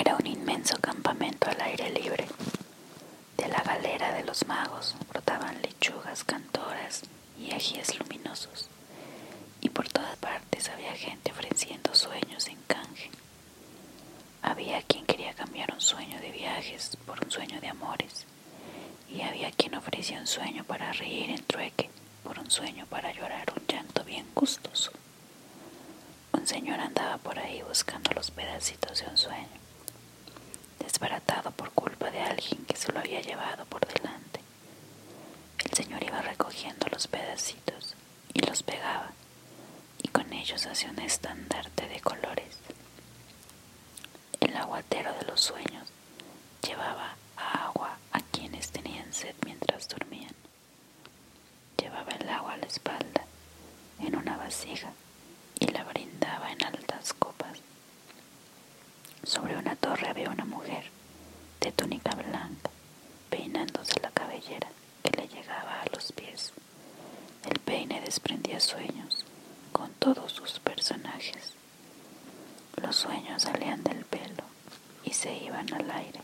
Era un inmenso campamento al aire libre. De la galera de los magos brotaban lechugas cantoras y ajíes luminosos, y por todas partes había gente ofreciendo sueños en canje. Había quien quería cambiar un sueño de viajes por un sueño de amores, y había quien ofrecía un sueño para reír en trueque por un sueño para llorar un llanto bien gustoso. Un señor andaba por ahí buscando los pedacitos de un sueño, desbaratado por culpa de alguien que se lo había llevado por delante. El señor iba recogiendo los pedacitos y los pegaba, y con ellos hacía un estandarte de colores. El aguatero de los sueños llevaba agua a quienes tenían sed mientras dormían. Llevaba el agua a la espalda en una vasija y la brindaba en altas copas. Sobre una torre había una mujer de túnica blanca peinándose la cabellera que le llegaba a los pies. El peine desprendía sueños con todos sus personajes. Los sueños salían del pelo y se iban al aire.